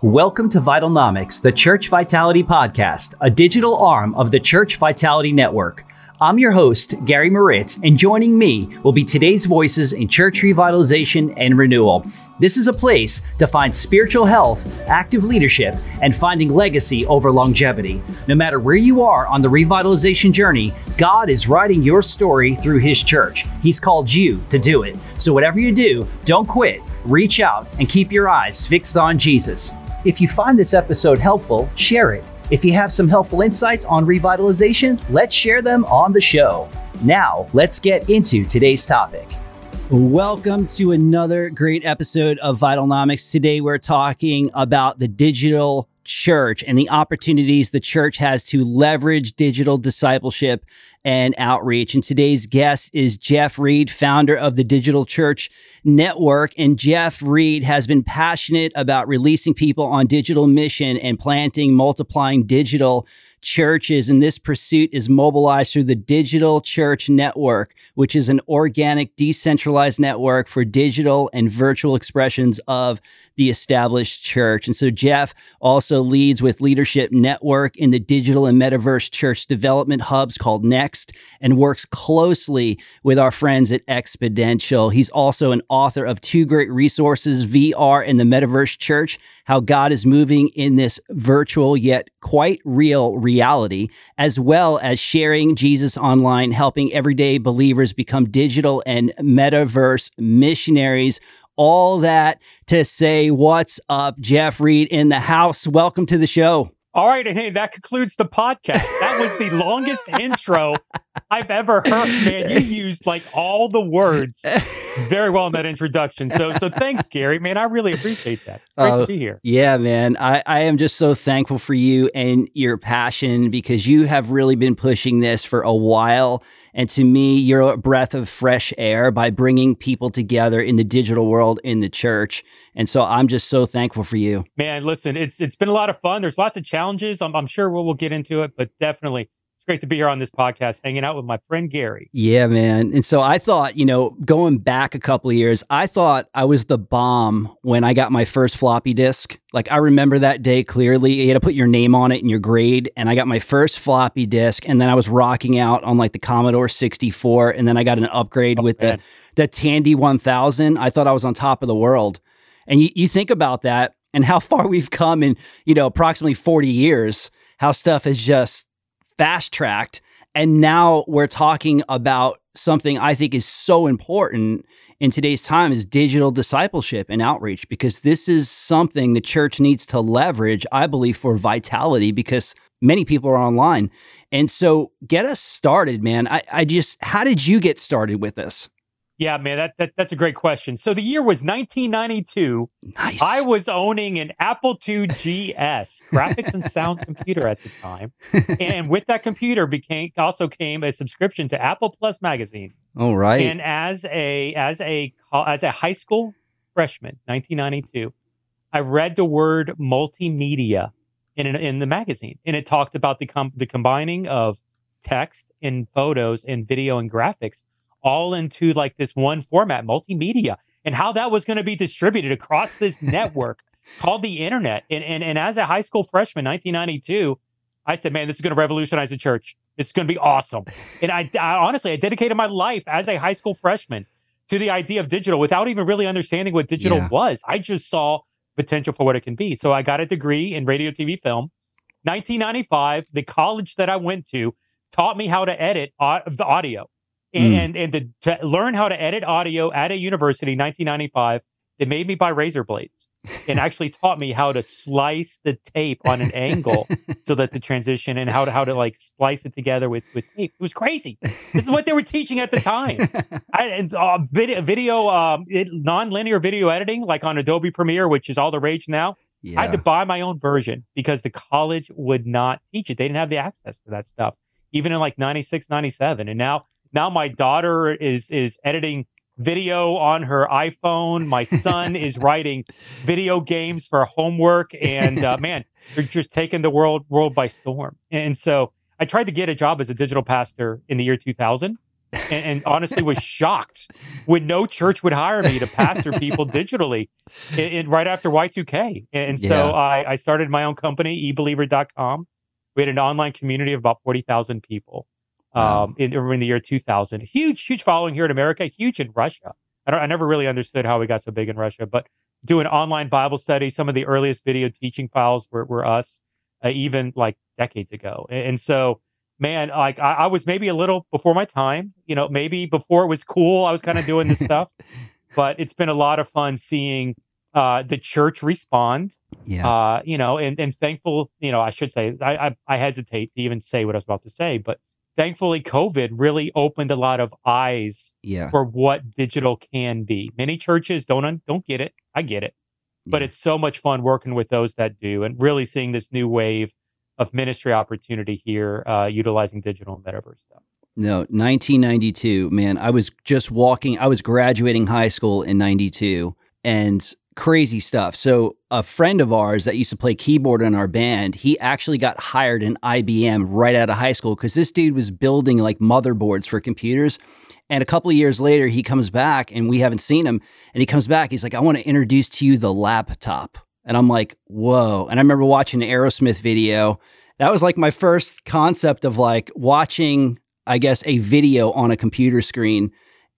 Welcome to Vitalnomics, the Church Vitality Podcast, a digital arm of the Church Vitality Network. I'm your host, Gary Moritz, and joining me will be today's voices in church revitalization and renewal. This is a place to find spiritual health, active leadership, and finding legacy over longevity. No matter where you are on the revitalization journey, God is writing your story through His church. He's called you to do it. So, whatever you do, don't quit, reach out, and keep your eyes fixed on Jesus. If you find this episode helpful, share it. If you have some helpful insights on revitalization, let's share them on the show. Now, let's get into today's topic. Welcome to another great episode of Vitalnomics. Today, we're talking about the digital church and the opportunities the church has to leverage digital discipleship and outreach. And today's guest is Jeff Reed, founder of the Digital Church Network. And Jeff Reed has been passionate about releasing people on digital mission and planting, multiplying digital churches. And this pursuit is mobilized through the Digital Church Network, which is an organic, decentralized network for digital and virtual expressions of the established church. And so Jeff also leads with Leadership Network in the digital and metaverse church development hubs called Next and works closely with our friends at Exponential. He's also an author of two great resources, VR and the Metaverse Church, how God is moving in this virtual yet quite real reality, as well as sharing Jesus online, helping everyday believers become digital and metaverse missionaries all that to say, What's up, Jeff Reed in the house? Welcome to the show. All right, and hey, that concludes the podcast. That was the longest intro I've ever heard. Man, you used like all the words very well in that introduction. So, so thanks, Gary. Man, I really appreciate that. It's great uh, to be here. Yeah, man. I, I am just so thankful for you and your passion because you have really been pushing this for a while. And to me, you're a breath of fresh air by bringing people together in the digital world in the church. And so I'm just so thankful for you. Man, listen, it's it's been a lot of fun. There's lots of challenges. I'm, I'm sure we'll, we'll get into it, but definitely it's great to be here on this podcast, hanging out with my friend Gary. Yeah, man. And so I thought, you know, going back a couple of years, I thought I was the bomb when I got my first floppy disk. Like I remember that day clearly. You had to put your name on it and your grade. And I got my first floppy disk, and then I was rocking out on like the Commodore 64, and then I got an upgrade oh, with man. the the Tandy 1000. I thought I was on top of the world. And you, you think about that and how far we've come in, you know, approximately 40 years, how stuff has just fast tracked. And now we're talking about something I think is so important in today's time is digital discipleship and outreach because this is something the church needs to leverage, I believe, for vitality because many people are online. And so get us started, man. I, I just, how did you get started with this? Yeah, man, that, that that's a great question. So the year was 1992. Nice. I was owning an Apple II GS graphics and sound computer at the time, and with that computer became also came a subscription to Apple Plus magazine. All right. And as a as a as a high school freshman, 1992, I read the word multimedia in in the magazine, and it talked about the com- the combining of text and photos and video and graphics all into like this one format, multimedia, and how that was going to be distributed across this network called the internet. And, and, and as a high school freshman, 1992, I said, man, this is going to revolutionize the church. This is going to be awesome. And I, I honestly, I dedicated my life as a high school freshman to the idea of digital without even really understanding what digital yeah. was. I just saw potential for what it can be. So I got a degree in radio, TV, film. 1995, the college that I went to taught me how to edit the audio. Mm. and and to, to, learn how to edit audio at a university 1995 they made me buy razor blades and actually taught me how to slice the tape on an angle so that the transition and how to how to like splice it together with with tape. It was crazy. This is what they were teaching at the time. I, and uh, video video um, it, non-linear video editing like on adobe premiere which is all the rage now yeah. i had to buy my own version because the college would not teach it. They didn't have the access to that stuff even in like 96 97 and now now my daughter is is editing video on her iPhone. My son is writing video games for homework, and uh, man, they're just taking the world world by storm. And so I tried to get a job as a digital pastor in the year 2000, and, and honestly was shocked when no church would hire me to pastor people digitally in, in, right after Y2K. And, so yeah. I, I, started my own company, ebeliever.com. We had an online community of about 40,000 people um, in, in the year 2000. Huge, huge following here in America, huge in Russia. I, I never really understood how we got so big in Russia, but doing online Bible study, some of the earliest video teaching files were, were us, uh, even like decades ago. And, and so, man, like I, I, was maybe a little before my time, you know, maybe before it was cool, I was kind of doing this stuff, but it's been a lot of fun seeing uh, the church respond. Yeah. Uh, you know, and, and thankful, you know, I should say, I, I, I hesitate to even say what I was about to say, but thankfully covid really opened a lot of eyes yeah. for what digital can be. Many churches don't don't get it. I get it. But it's so much fun working with those that do and really seeing this new wave of ministry opportunity here uh, utilizing digital and metaverse stuff. No 1992 man i was just walking i was graduating high school in 92 and crazy stuff. So a friend of ours that used to play keyboard in our band, he actually got hired in IBM right out of high school because this dude was building like motherboards for computers. And a couple of years later, he comes back and we haven't seen him. And he comes back, he's like, I want to introduce to you the laptop. And I'm like, whoa. And I remember watching an Aerosmith video. That was like my first concept of like watching, I guess, a video on a computer screen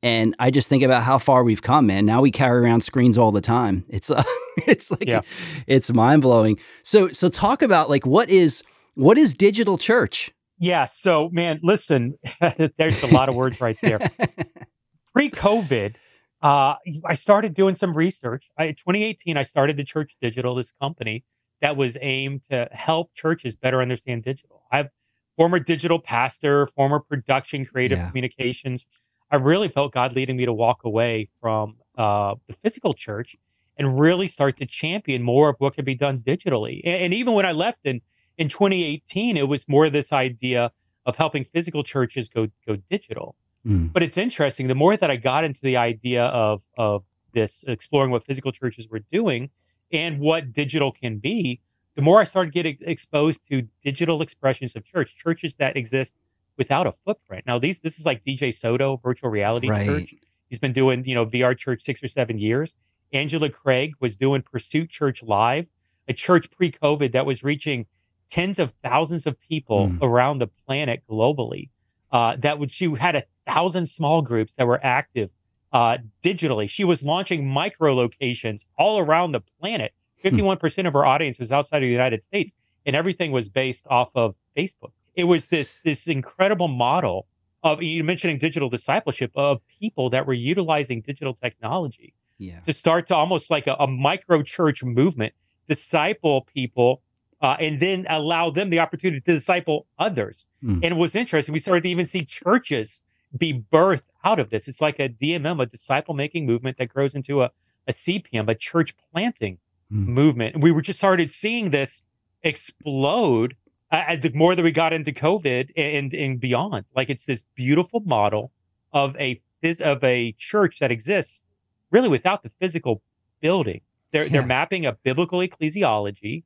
and I just think about how far we've come, man. Now we carry around screens all the time. It's uh, it's like yeah. it's mind blowing. So so talk about like what is what is digital church? Yeah. So man, listen, there's a lot of words right there. Pre COVID, uh, I started doing some research. I, 2018, I started the Church Digital, this company that was aimed to help churches better understand digital. I've former digital pastor, former production, creative yeah. communications I really felt God leading me to walk away from uh, the physical church and really start to champion more of what could be done digitally. And, and, even when I left in in 2018, it was more this idea of helping physical churches go go digital. Mm. But it's interesting. The more that I got into the idea of of this exploring what physical churches were doing and what digital can be, the more I started getting exposed to digital expressions of church, churches that exist without a footprint. Now these this is like DJ Soto, virtual reality right. church. He's been doing, you know, VR church six or seven years. Angela Craig was doing Pursuit Church Live, a church pre-COVID that was reaching tens of thousands of people mm. around the planet globally. Uh, that would she had a thousand small groups that were active uh, digitally. She was launching micro locations all around the planet. Hmm. Fifty-one percent of her audience was outside of the United States, and everything was based off of Facebook it was this this incredible model of you mentioning digital discipleship of people that were utilizing digital technology yeah. to start to almost like a, a micro church movement, disciple people, uh, and then allow them the opportunity to disciple others. Mm. And it was interesting. We started to even see churches be birthed out of this. It's like a DMM, a disciple making movement that grows into a, a CPM, a church planting mm. movement. And we were just started seeing this explode uh, the more that we got into COVID and and beyond, like it's this beautiful model of a of a church that exists really without the physical building. They're yeah. they're mapping a biblical ecclesiology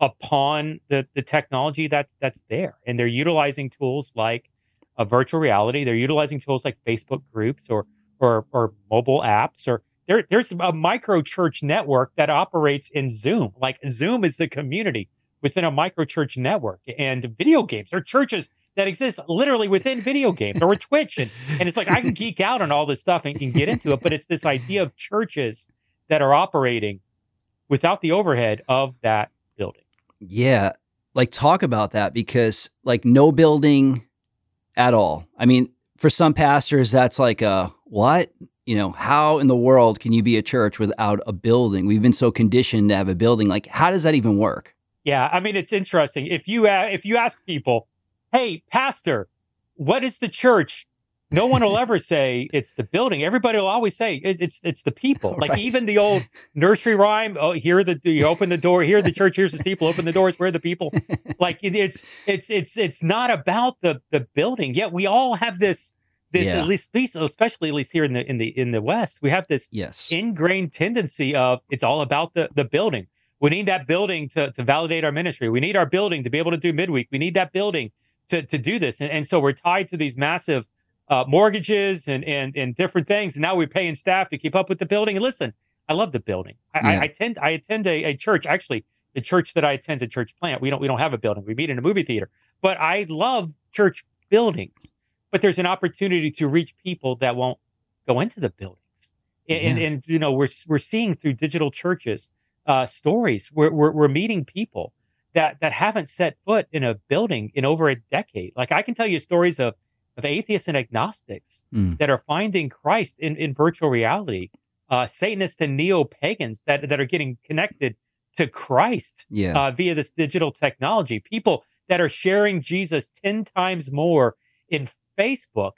upon the the technology that's that's there, and they're utilizing tools like a virtual reality. They're utilizing tools like Facebook groups or or or mobile apps or there, there's a micro church network that operates in Zoom. Like Zoom is the community within a micro church network and video games. or churches that exist literally within video games or Twitch. And, and it's like I can geek out on all this stuff and can get into it, but it's this idea of churches that are operating without the overhead of that building. Yeah. Like talk about that because like no building at all. I mean, for some pastors, that's like a what? You know, how in the world can you be a church without a building? We've been so conditioned to have a building. Like, how does that even work? Yeah, I mean it's interesting. If you uh, if you ask people, "Hey, pastor, what is the church?" No one will ever say it's the building. Everybody will always say it, it's it's the people. Like right. even the old nursery rhyme. Oh, here the you open the door. Here the church. Here's the people. Open the doors. Where the people? Like it, it's it's it's it's not about the the building. Yet we all have this this yeah. at least especially at least here in the in the in the West we have this yes ingrained tendency of it's all about the the building we need that building to, to validate our ministry. We need our building to be able to do midweek. We need that building to, to do this. And, and so we're tied to these massive uh, mortgages and and and different things. And now we're paying staff to keep up with the building. And listen, I love the building. I, yeah. I, I tend I attend a, a, church. Actually, the church that I attend is a church plant. We don't we don't have a building. We meet in a movie theater. But I love church buildings. But there's an opportunity to reach people that won't go into the buildings. And, yeah. and, and you know we're we're seeing through digital churches uh, stories. We're, we're we're meeting people that that haven't set foot in a building in over a decade. Like I can tell you stories of of atheists and agnostics mm. that are finding Christ in, in virtual reality, uh, Satanists and neo pagans that, that are getting connected to Christ yeah. uh, via this digital technology. People that are sharing Jesus 10 times more in Facebook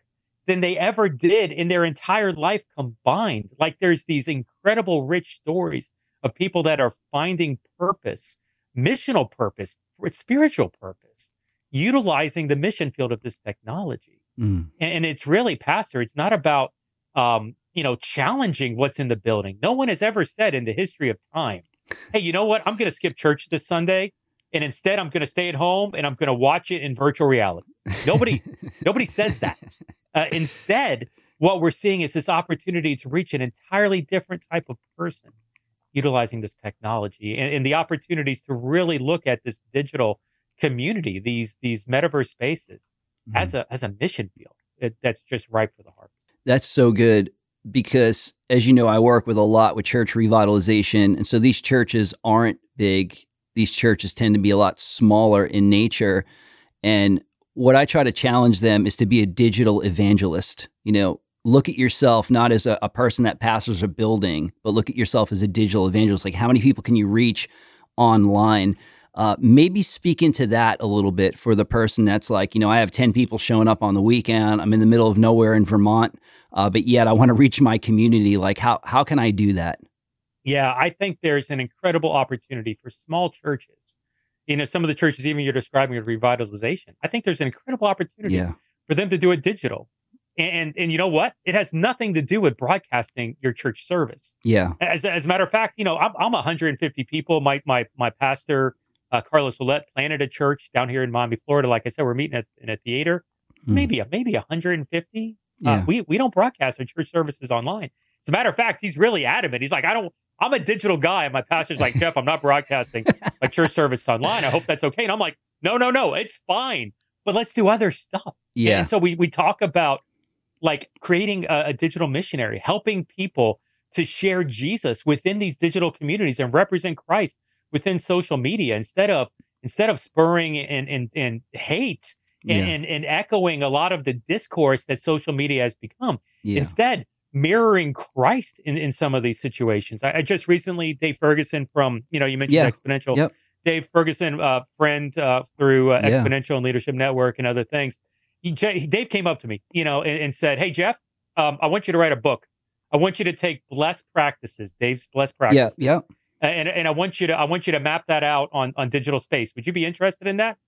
than they ever did in their entire life combined. Like there's these incredible rich stories of people that are finding purpose, missional purpose, spiritual purpose, utilizing the mission field of this technology. Mm. And, and, it's really, Pastor, it's not about, um, you know, challenging what's in the building. No one has ever said in the history of time, hey, you know what? I'm going to skip church this Sunday. And instead, I'm going to stay at home and I'm going to watch it in virtual reality. Nobody, nobody says that. Uh, instead, what we're seeing is this opportunity to reach an entirely different type of person utilizing this technology and, and the opportunities to really look at this digital community, these these metaverse spaces, mm-hmm. as a as a mission field it, that's just ripe for the harvest. That's so good because, as you know, I work with a lot with church revitalization, and so these churches aren't big. These churches tend to be a lot smaller in nature, and what I try to challenge them is to be a digital evangelist. You know, look at yourself not as a, a person that pastors a building, but look at yourself as a digital evangelist. Like, how many people can you reach online? Uh, maybe speak into that a little bit for the person that's like, you know, I have 10 people showing up on the weekend. I'm in the middle of nowhere in Vermont, uh, but yet I want to reach my community. Like, how, how can I do that? Yeah, I think there's an incredible opportunity for small churches. You know, some of the churches, even you're describing with revitalization, I think there's an incredible opportunity yeah. for them to do it digital. And, and you know what? It has nothing to do with broadcasting your church service. Yeah. As, as a matter of fact, you know, I'm, I'm 150 people. My my my pastor uh, Carlos Ouellette planted a church down here in Miami, Florida. Like I said, we're meeting at, in a theater, mm. maybe maybe 150. Uh, yeah. Uh, we we don't broadcast our church services online. As a matter of fact, he's really adamant. He's like, I don't. I'm a digital guy. And my pastor's like, Jeff, I'm not broadcasting my church service online. I hope that's okay. And I'm like, no, no, no, it's fine. But let's do other stuff. Yeah. And so we we talk about like creating a, a digital missionary, helping people to share Jesus within these digital communities and represent Christ within social media instead of instead of spurring and and, and hate and, yeah. and, and echoing a lot of the discourse that social media has become. Yeah. Instead, mirroring Christ in, in some of these situations. I, I, just recently, Dave Ferguson from, you know, you mentioned yeah. Exponential. Yep. Dave Ferguson, uh, friend uh, through uh, Exponential and Leadership Network and other things. He, Dave came up to me, you know, and, and said, Hey, Jeff, um, I want you to write a book. I want you to take blessed practices, Dave's blessed practices. Yeah, yeah and and I want you to I want you to map that out on on digital space. Would you be interested in that?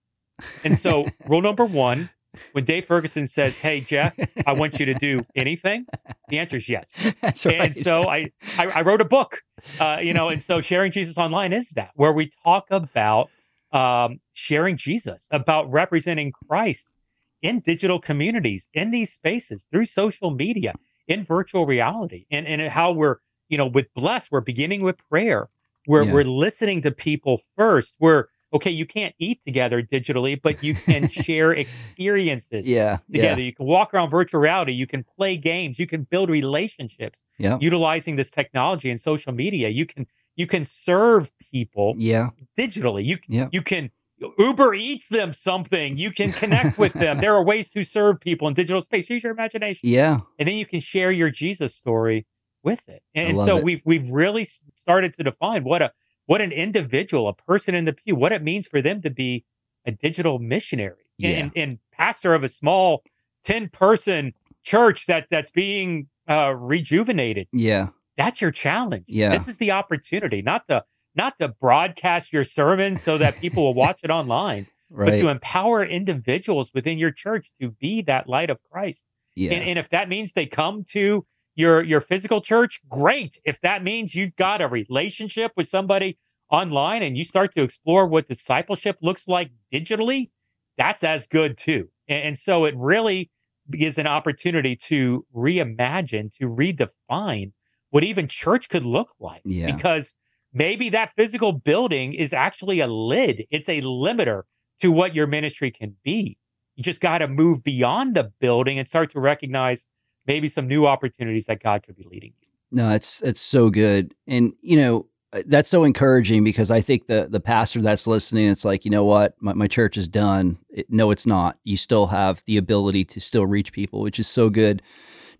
And so, rule number one, when Dave Ferguson says, "Hey Jeff, I want you to do anything," the answer is yes. That's right. And so I I, I wrote a book, uh, you know, and so sharing Jesus online is that where we talk about um, sharing Jesus, about representing Christ in digital communities, in these spaces, through social media, in virtual reality, and and how we're you know with bless, we're beginning with prayer we're yeah. we're listening to people first. We're okay, you can't eat together digitally, but you can share experiences yeah, together. Yeah. You can walk around virtual reality, you can play games, you can build relationships yeah. utilizing this technology and social media. You can you can serve people yeah. digitally. You yeah. you can Uber eats them something. You can connect with them. There are ways to serve people in digital space. Use your imagination. Yeah. And then you can share your Jesus story with it. And, so it. we've we've really started to define what a what an individual, a person in the pew, what it means for them to be a digital missionary yeah. and, and pastor of a small 10 person church that that's being uh, rejuvenated. Yeah. That's your challenge. Yeah. This is the opportunity, not to not to broadcast your sermon so that people will watch it online, right. but to empower individuals within your church to be that light of Christ. Yeah. And, and if that means they come to your your physical church, great. If that means you've got a relationship with somebody online and you start to explore what discipleship looks like digitally, that's as good too. And, and so it really is an opportunity to reimagine, to redefine what even church could look like. Yeah. Because maybe that physical building is actually a lid, it's a limiter to what your ministry can be. You just got to move beyond the building and start to recognize maybe some new opportunities that God could be leading you. No, that's that's so good. And you know, uh, that's so encouraging because I think the the pastor that's listening, it's like, you know what, my, my church is done. It, no, it's not. You still have the ability to still reach people, which is so good.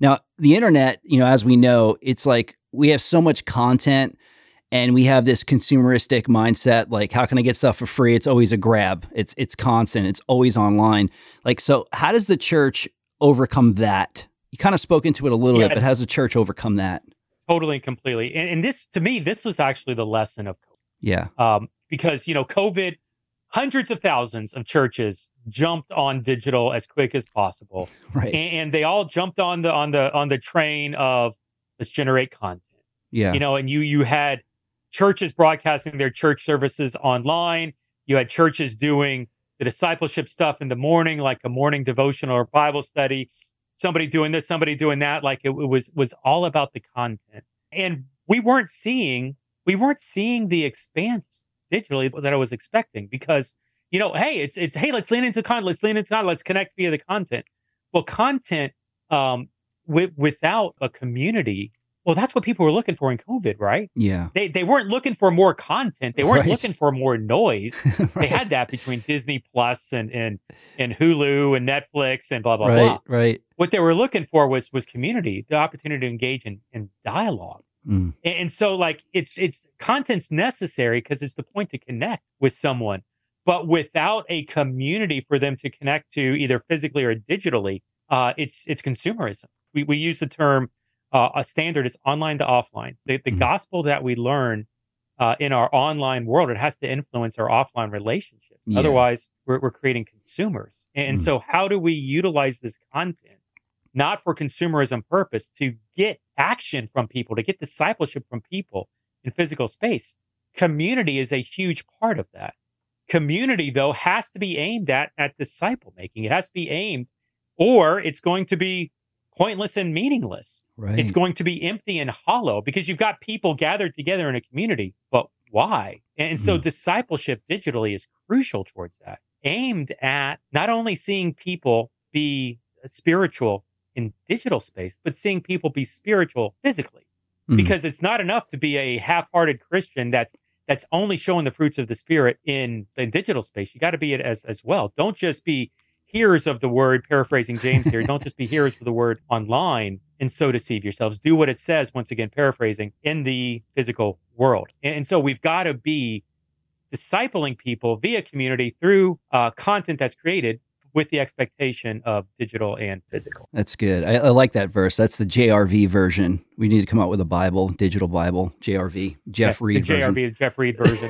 Now, the internet, you know, as we know, it's like we have so much content and we have this consumeristic mindset like how can i get stuff for free? It's always a grab. It's it's constant. It's always online. Like so how does the church overcome that? You kind of spoke into it a little yeah, bit but how does the church overcome that? Totally and completely. And, and, this to me this was actually the lesson of COVID. yeah. Um, because you know covid hundreds of thousands of churches jumped on digital as quick as possible. Right. And, and they all jumped on the on the on the train of let's generate content. Yeah. You know and you you had churches broadcasting their church services online. You had churches doing the discipleship stuff in the morning, like a morning devotional or Bible study. Somebody doing this, somebody doing that. Like it, it was was all about the content, and we weren't seeing we weren't seeing the expanse digitally that I was expecting because you know, hey, it's it's hey, let's lean into content, let's lean into content, let's connect via the content. Well, content um, with, without a community well, that's what people were looking for in COVID, right? Yeah. They they weren't looking for more content. They weren't right. looking for more noise. right. They had that between Disney Plus and and and Hulu and Netflix and blah blah right, blah. Right. What they were looking for was was community, the opportunity to engage in, in dialogue. Mm. And, and so like it's it's content's necessary because it's the point to connect with someone. But without a community for them to connect to either physically or digitally, uh, it's it's consumerism. We we use the term uh, a standard is online to offline. The, the mm-hmm. gospel that we learn uh, in our online world, it has to influence our offline relationships. Yeah. Otherwise, we're, we're, creating consumers. And, mm-hmm. so, how do we utilize this content, not for consumerism purpose, to get action from people, to get discipleship from people in physical space? Community is a huge part of that. Community, though, has to be aimed at at disciple making. It has to be aimed, or it's going to be pointless and meaningless. Right. It's going to be empty and hollow because you've got people gathered together in a community. But why? And so mm. discipleship digitally is crucial towards that, aimed at not only seeing people be spiritual in digital space, but seeing people be spiritual physically. Mm. Because it's not enough to be a half-hearted Christian that's that's only showing the fruits of the spirit in, in digital space. You got to be it as as well. Don't just be hearers of the word, paraphrasing James here, don't just be hearers of the word online and so deceive yourselves. Do what it says, once again, paraphrasing, in the physical world. And, and so we've got to be discipling people via community through uh, content that's created with the expectation of digital and physical. That's good. I, I, like that verse. That's the JRV version. We need to come out with a Bible, digital Bible, JRV, Jeff yeah, Reed the version. JRV, Jeff Reed version.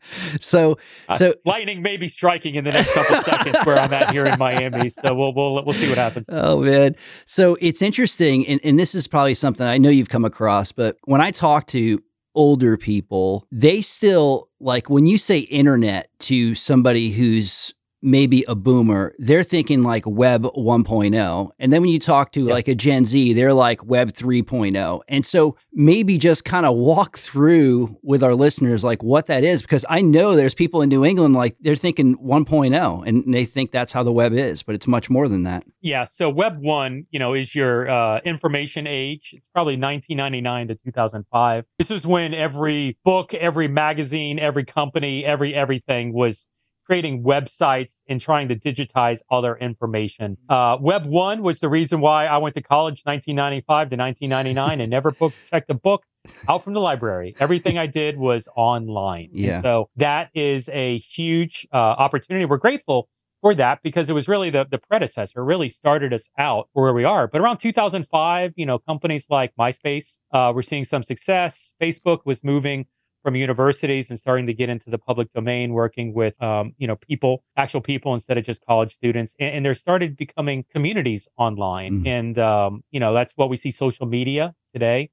so, uh, so lightning may be striking in the next couple seconds where I'm at here in Miami. So we'll we'll we'll see what happens. Oh man, so it's interesting, and and this is probably something I know you've come across, but when I talk to older people, they still like when you say internet to somebody who's maybe a boomer, they're thinking like web 1.0. And then when you talk to yep. like a Gen Z, they're like web 3.0. And so maybe just kind of walk through with our listeners like what that is because I know there's people in New England like they're thinking 1.0 and they think that's how the web is, but it's much more than that. Yeah, so web 1, you know, is your uh, information age. It's probably 1999 to 2005. This is when every book, every magazine, every company, every everything was creating websites and trying to digitize all their information. Uh, Web 1 was the reason why I went to college 1995 to 1999 and never book, checked a book out from the library. Everything I did was online. Yeah. And so that is a huge uh, opportunity. We're grateful for that because it was really the, the predecessor really started us out where we are. But around 2005, you know, companies like MySpace uh, were seeing some success. Facebook was moving from universities and starting to get into the public domain, working with um, you know people, actual people instead of just college students, and, and there started becoming communities online, mm. and um, you know that's what we see social media today.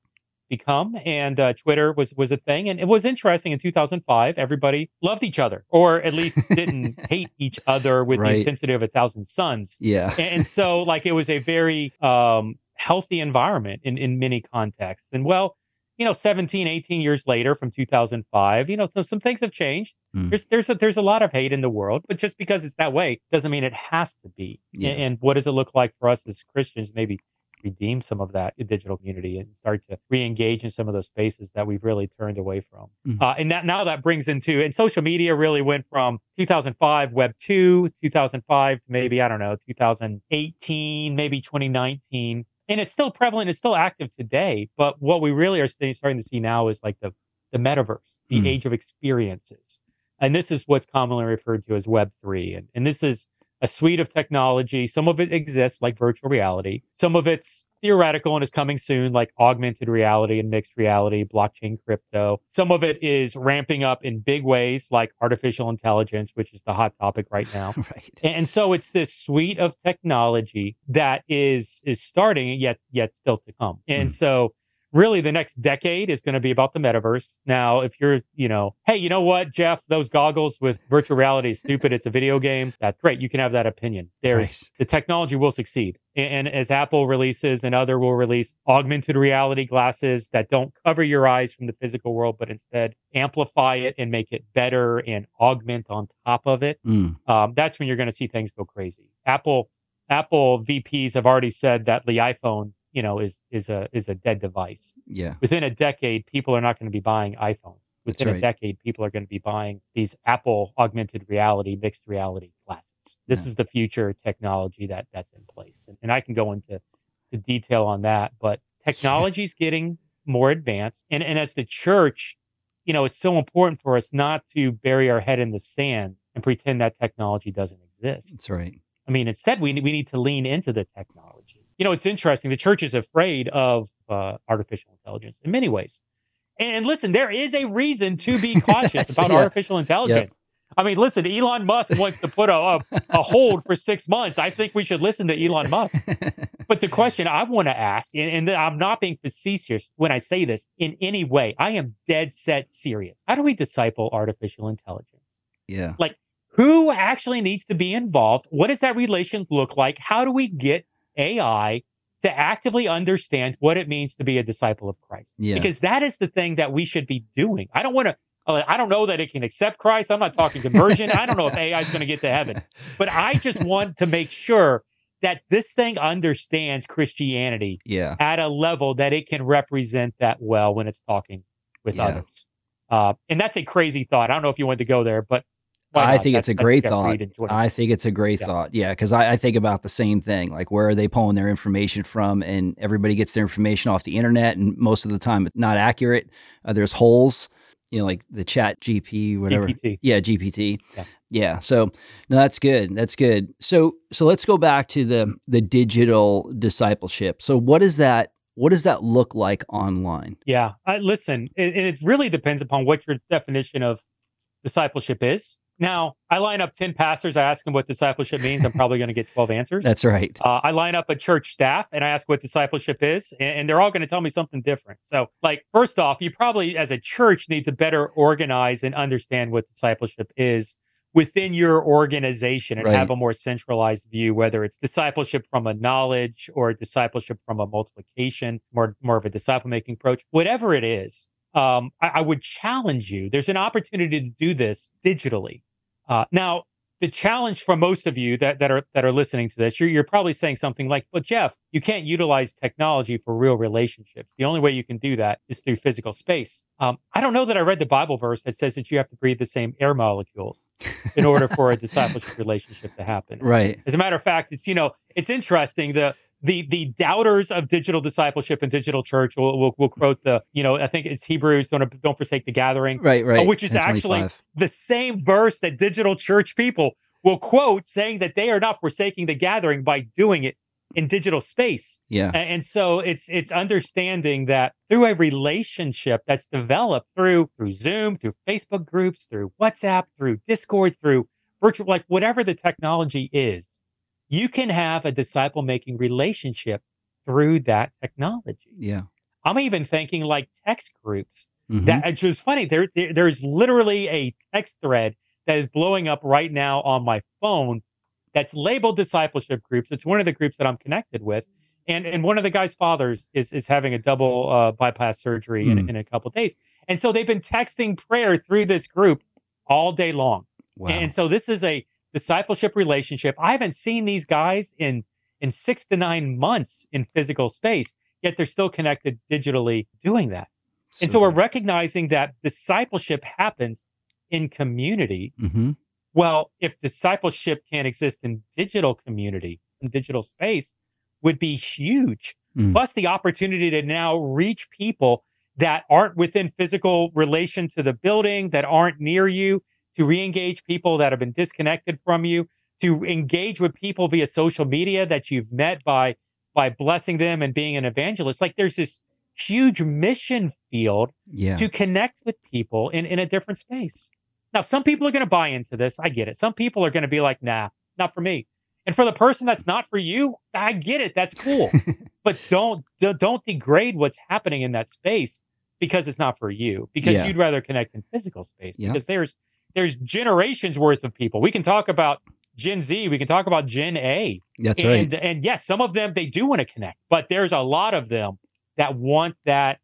become. And uh, Twitter was was a thing, and it was interesting. In 2005, everybody loved each other, or at least didn't hate each other with Right. the intensity of a thousand suns. Yeah. And, and so, like, it was a very um, healthy environment in in many contexts. And well, you know, 17, 18 years later from 2005, you know, so some things have changed. Mm. There's there's a, there's a lot of hate in the world, but just because it's that way doesn't mean it has to be. Yeah. And, what does it look like for us as Christians? Maybe redeem some of that digital community and start to re-engage in some of those spaces that we've really turned away from. Mhm. Uh, and that now that brings into and social media really went from 2005 Web two, 2005 to maybe I don't know 2018, maybe 2019, and it's still prevalent. It's still active today. But what we really are starting to see now is like the the metaverse, the Mm. age of experiences, and this is what's commonly referred to as Web three, and and this is a suite of technology. Some of it exists, like virtual reality. Some of it's theoretical and is coming soon, like augmented reality and mixed reality, blockchain, crypto. Some of it is ramping up in big ways, like artificial intelligence, which is the hot topic right now. right. And so it's this suite of technology that is is starting yet yet still to come. And Mm. so really the next decade is going to be about the metaverse. Now, if you're, you know, hey, you know what, Jeff, those goggles with virtual reality is stupid, it's a video game. That's great. You can have that opinion. There's the technology will succeed. And, and as Apple releases and other will release augmented reality glasses that don't cover your eyes from the physical world, but instead amplify it and make it better and augment on top of it Mm. um, that's when you're going to see things go crazy. Apple Apple VPs have already said that the iPhone, you know, is is a is a dead device. Yeah. Within a decade, people are not going to be buying iPhones. Within right. a decade, people are going to be buying these Apple augmented reality, mixed reality glasses. This Yeah. is the future technology that that's in place, and, and I can go into the detail on that. But technology is getting more advanced, and and as the church, you know, it's so important for us not to bury our head in the sand and pretend that technology doesn't exist. That's right. I mean, instead, we, we need to lean into the technology. You know, it's interesting. The church is afraid of uh, artificial intelligence in many ways. And, listen, there is a reason to be cautious about Yeah. artificial intelligence. I mean, listen, Elon Musk wants to put a, a, a hold for six months. I think we should listen to Elon Musk. But the question I want to ask, and, and I'm not being facetious when I say this in any way, I am dead set serious. How do we disciple artificial intelligence? yeah. Like, who actually needs to be involved? What does that relation look like? How do we get AI to actively understand what it means to be a disciple of Christ? Yeah. Because that is the thing that we should be doing. I don't want to. Uh, I don't know that it can accept Christ. I'm not talking conversion. I don't know if AI is going to get to heaven, but I just want to make sure that this thing understands Christianity Yeah. at a level that it can represent that well when it's talking with Yeah. others. Uh, and that's a crazy thought. I don't know if you want to go there, but I think That's- it's a great thought. Reed in 20. I think it's a great thought. Yeah, because I, I think about the same thing. Like, where are they pulling their information from? And everybody gets their information off the internet, and most of the time, it's not accurate. Uh, there's holes. You know, like the Chat GP, whatever. GPT. Yeah, GPT. Yeah. Yeah. So no, that's good. That's good. So so let's go back to the the digital discipleship. So what does that what does that look like online? Yeah. I, listen, it, it really depends upon what your definition of discipleship is. Now, I line up 10 pastors. I ask them what discipleship means. I'm probably going to get 12 answers. That's right. Uh, I line up a church staff and I ask what discipleship is, and, and they're all going to tell me something different. So, like, first off, you probably, as a church, need to better organize and understand what discipleship is within your organization and Right. have a more centralized view, whether it's discipleship from a knowledge or discipleship from a multiplication, more, more of a disciple making approach, whatever it is. Um, I, I would challenge you. There's an opportunity to do this digitally. Uh, now, the challenge for most of you that, that are that are listening to this, you're, you're probably saying something like, "But Jeff, you can't utilize technology for real relationships. The only way you can do that is through physical space." Um, I don't know that I read the Bible verse that says that you have to breathe the same air molecules in order for a discipleship relationship to happen. Right. As a matter of fact, it's you know it's interesting the the the doubters of digital discipleship and digital church will will, will quote the you know I think it's Hebrews don't don't forsake the gathering Right, right. Uh, which is actually the same verse that digital church people will quote saying that they are not forsaking the gathering by doing it in digital space. Yeah. A- And so it's it's understanding that through a relationship that's developed through through Zoom, through Facebook groups, through WhatsApp, through Discord, through virtual like whatever the technology is, you can have a disciple making relationship through that technology. Yeah. I'm even thinking like text groups. Mm-hmm. That it's just funny. There, there, there's literally a text thread that is blowing up right now on my phone that's labeled discipleship groups. It's one of the groups that I'm connected with. And, and one of the guy's fathers is, is having a double uh, bypass surgery mm. in, in a couple days. And so they've been texting prayer through this group all day long. Wow. And so this is a discipleship relationship. I haven't seen these guys in in six to nine months in physical space, yet they're still connected digitally doing that. So and so we're recognizing that discipleship happens in community. Mm-hmm. Well, if discipleship can't exist in digital community, in digital space, would be huge. Mm. Plus the opportunity to now reach people that aren't within physical relation to the building, that aren't near you, to re-engage people that have been disconnected from you, to engage with people via social media that you've met by by blessing them and being an evangelist. Like there's this huge mission field yeah. to connect with people in, in a different space. Now, some people are going to buy into this. I get it. Some people are going to be like, nah, not for me. And for the person that's not for you, I get it. That's cool. but don't don't degrade what's happening in that space because it's not for you. Because yeah. you'd rather connect in physical space. Yeah. Because there's there's generations worth of people. We can talk about Gen Z, we can talk about Gen A. That's and, right. And yes, some of them they do want to connect, but there's a lot of them that want that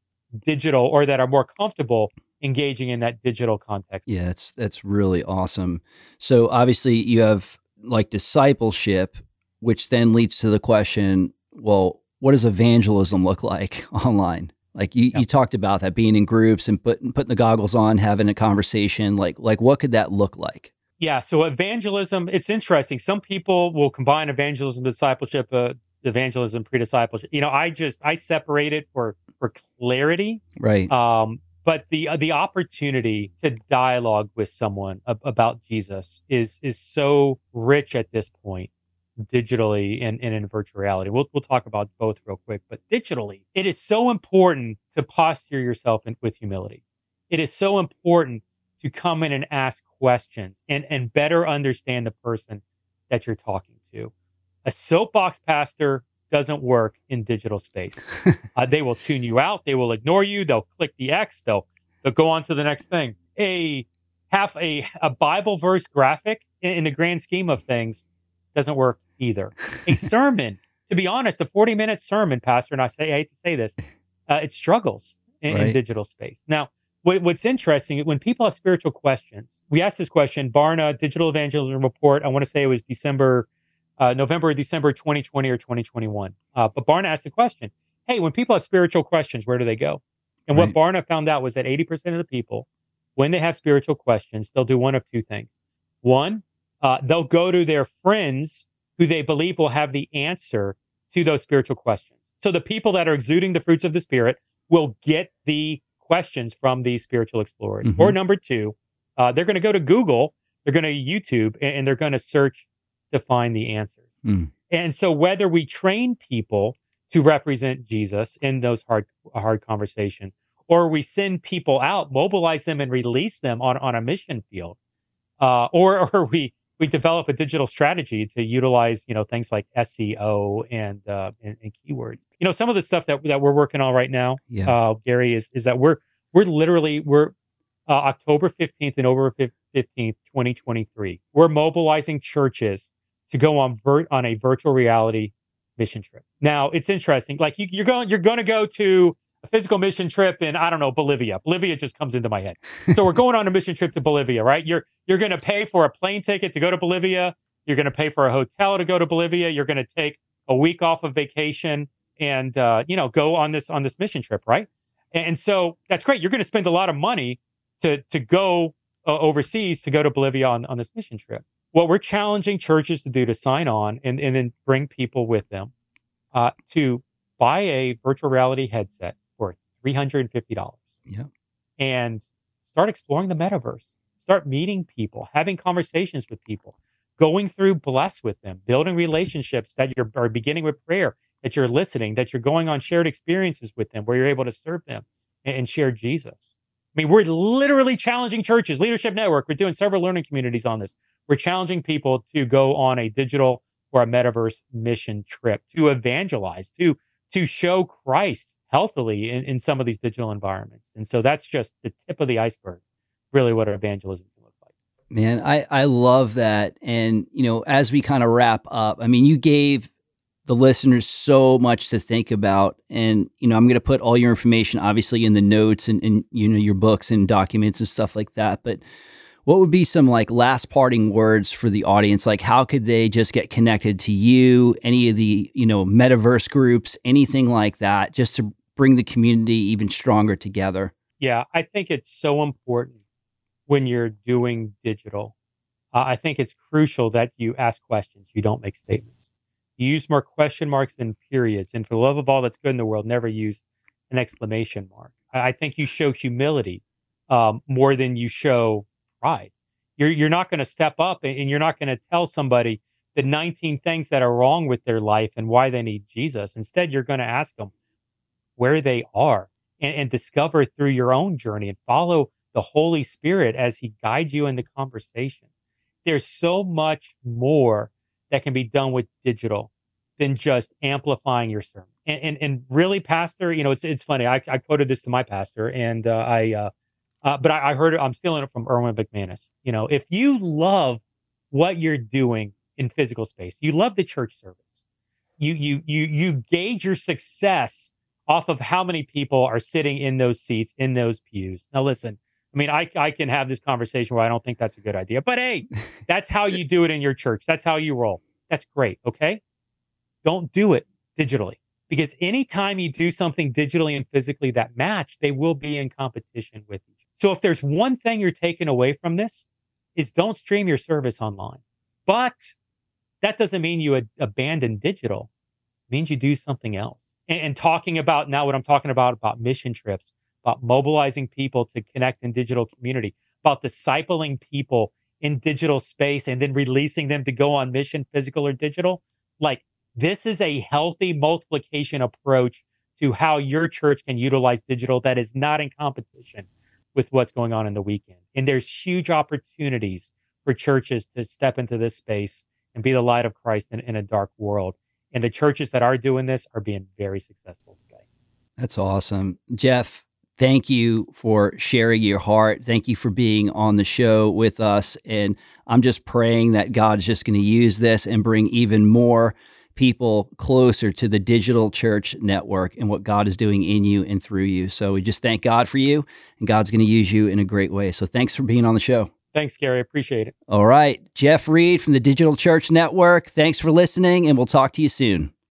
digital or that are more comfortable engaging in that digital context. Yeah, that's that's really awesome. So obviously you have like discipleship, which then leads to the question, well, what does evangelism look like online? Like you, you talked about that being in groups and put, putting the goggles on, having a conversation. Like like what could that look like? Yeah, so evangelism, it's interesting. Some people will combine evangelism, discipleship, uh, evangelism, pre-discipleship. You know, I just I separate it for for clarity. Right. Um, but the uh, the opportunity to dialogue with someone ab- about Jesus is is so rich at this point digitally and, and in virtual reality. We'll we'll talk about both real quick, but digitally, it is so important to posture yourself in, with humility. It is so important to come in and ask questions and and better understand the person that you're talking to. A soapbox pastor doesn't work in digital space. uh, they will tune you out. They will ignore you. They'll click the X. They'll they'll go on to the next thing. A half a a Bible verse graphic in, in the grand scheme of things doesn't work either. A sermon, to be honest, a forty minute sermon, pastor, and I say I hate to say this, uh, it struggles in, right. in digital space. Now, what, what's interesting when people have spiritual questions, we asked this question. Barna Digital Evangelism Report. I want to say it was December uh, November or December 2020 or 2021. Uh, but Barna asked the question hey, when people have spiritual questions, where do they go? And right. what Barna found out was that 80% of the people, when they have spiritual questions, they'll do one of two things. One, uh, they'll go to their friends who they believe will have the answer to those spiritual questions. So the people that are exuding the fruits of the Spirit will get the questions from these spiritual explorers. Mm-hmm. Or number two, uh, they're going to go to Google, they're going to YouTube, and, and they're going to search to find the answers. Mm. And so whether we train people to represent Jesus in those hard hard conversations, or we send people out, mobilize them and release them on, on a mission field, uh, or or we we develop a digital strategy to utilize you know things like SEO and, uh, and, and keywords. You know some of the stuff that that we're working on right now, yeah. uh, Gary, is is that we're we're literally we're uh, October fifteenth and over fifteenth, twenty twenty three. We're mobilizing churches to go on vert on a virtual reality mission trip. Now it's interesting. Like you, are going, you're going to go to a physical mission trip in I don't know Bolivia. Bolivia just comes into my head. So we're going on a mission trip to Bolivia, right? You're you're going to pay for a plane ticket to go to Bolivia. You're going to pay for a hotel to go to Bolivia. You're going to take a week off of vacation and uh, you know go on this on this mission trip, right? And so that's great. You're going to spend a lot of money to to go uh, overseas to go to Bolivia on on this mission trip what we're challenging churches to do to sign on and, and then bring people with them uh, to buy a virtual reality headset $350 yeah. and start exploring the metaverse start meeting people having conversations with people going through bless with them building relationships that you're are beginning with prayer that you're listening that you're going on shared experiences with them where you're able to serve them and, and share jesus I mean, we're literally challenging churches, Leadership Network. We're doing several learning communities on this. We're challenging people to go on a digital or a metaverse mission trip to evangelize, to to show Christ healthily in, in some of these digital environments. And so that's just the tip of the iceberg, really what our evangelism can look like. Man, I, I love that. And, you know, as we kind of wrap up, I mean, you gave the listeners so much to think about. And, you know, I'm going to put all your information obviously in the notes and, and, you know, your books and documents and stuff like that. But what would be some like last parting words for the audience? Like, how could they just get connected to you, any of the, you know, metaverse groups, anything like that, just to bring the community even stronger together? Yeah, I think it's so important when you're doing digital. Uh, I think it's crucial that you ask questions, you don't make statements. You use more question marks than periods. And for the love of all that's good in the world, never use an exclamation mark. I, I think you show humility um, more than you show pride. You're you're not going to step up and you're not going to tell somebody the 19 things that are wrong with their life and why they need Jesus. Instead, you're going to ask them where they are and, and discover through your own journey and follow the Holy Spirit as He guides you in the conversation. There's so much more that can be done with digital than just amplifying your sermon. And, and, and really, Pastor, you know, it's it's funny. I, I quoted this to my pastor, and uh, I uh, uh, but I, I, heard it. I'm stealing it from Erwin McManus. You know, if you love what you're doing in physical space, you love the church service. You you you you gauge your success off of how many people are sitting in those seats in those pews. Now, listen. I mean, I I can have this conversation where I don't think that's a good idea, but hey, that's how you do it in your church. That's how you roll. That's great. Okay, don't do it digitally because anytime you do something digitally and physically that match, they will be in competition with each other. so if there's one thing you're taking away from this is don't stream your service online. But that doesn't mean you ad- abandon digital. It means you do something else. And, and talking about now what I'm talking about about mission trips, about mobilizing people to connect in digital community, about discipling people in digital space and then releasing them to go on mission, physical or digital. Like this is a healthy multiplication approach to how your church can utilize digital that is not in competition with what's going on in the weekend. And there's huge opportunities for churches to step into this space and be the light of Christ in, in a dark world. And the churches that are doing this are being very successful today. That's awesome. Jeff, thank you for sharing your heart. Thank you for being on the show with us. And I'm just praying that God's just going to use this and bring even more people closer to the digital church network and what God is doing in you and through you. So we just thank God for you, and God's going to use you in a great way. So thanks for being on the show. Thanks, Gary. Appreciate it. All right. Jeff Reed from the Digital Church Network. Thanks for listening, and we'll talk to you soon.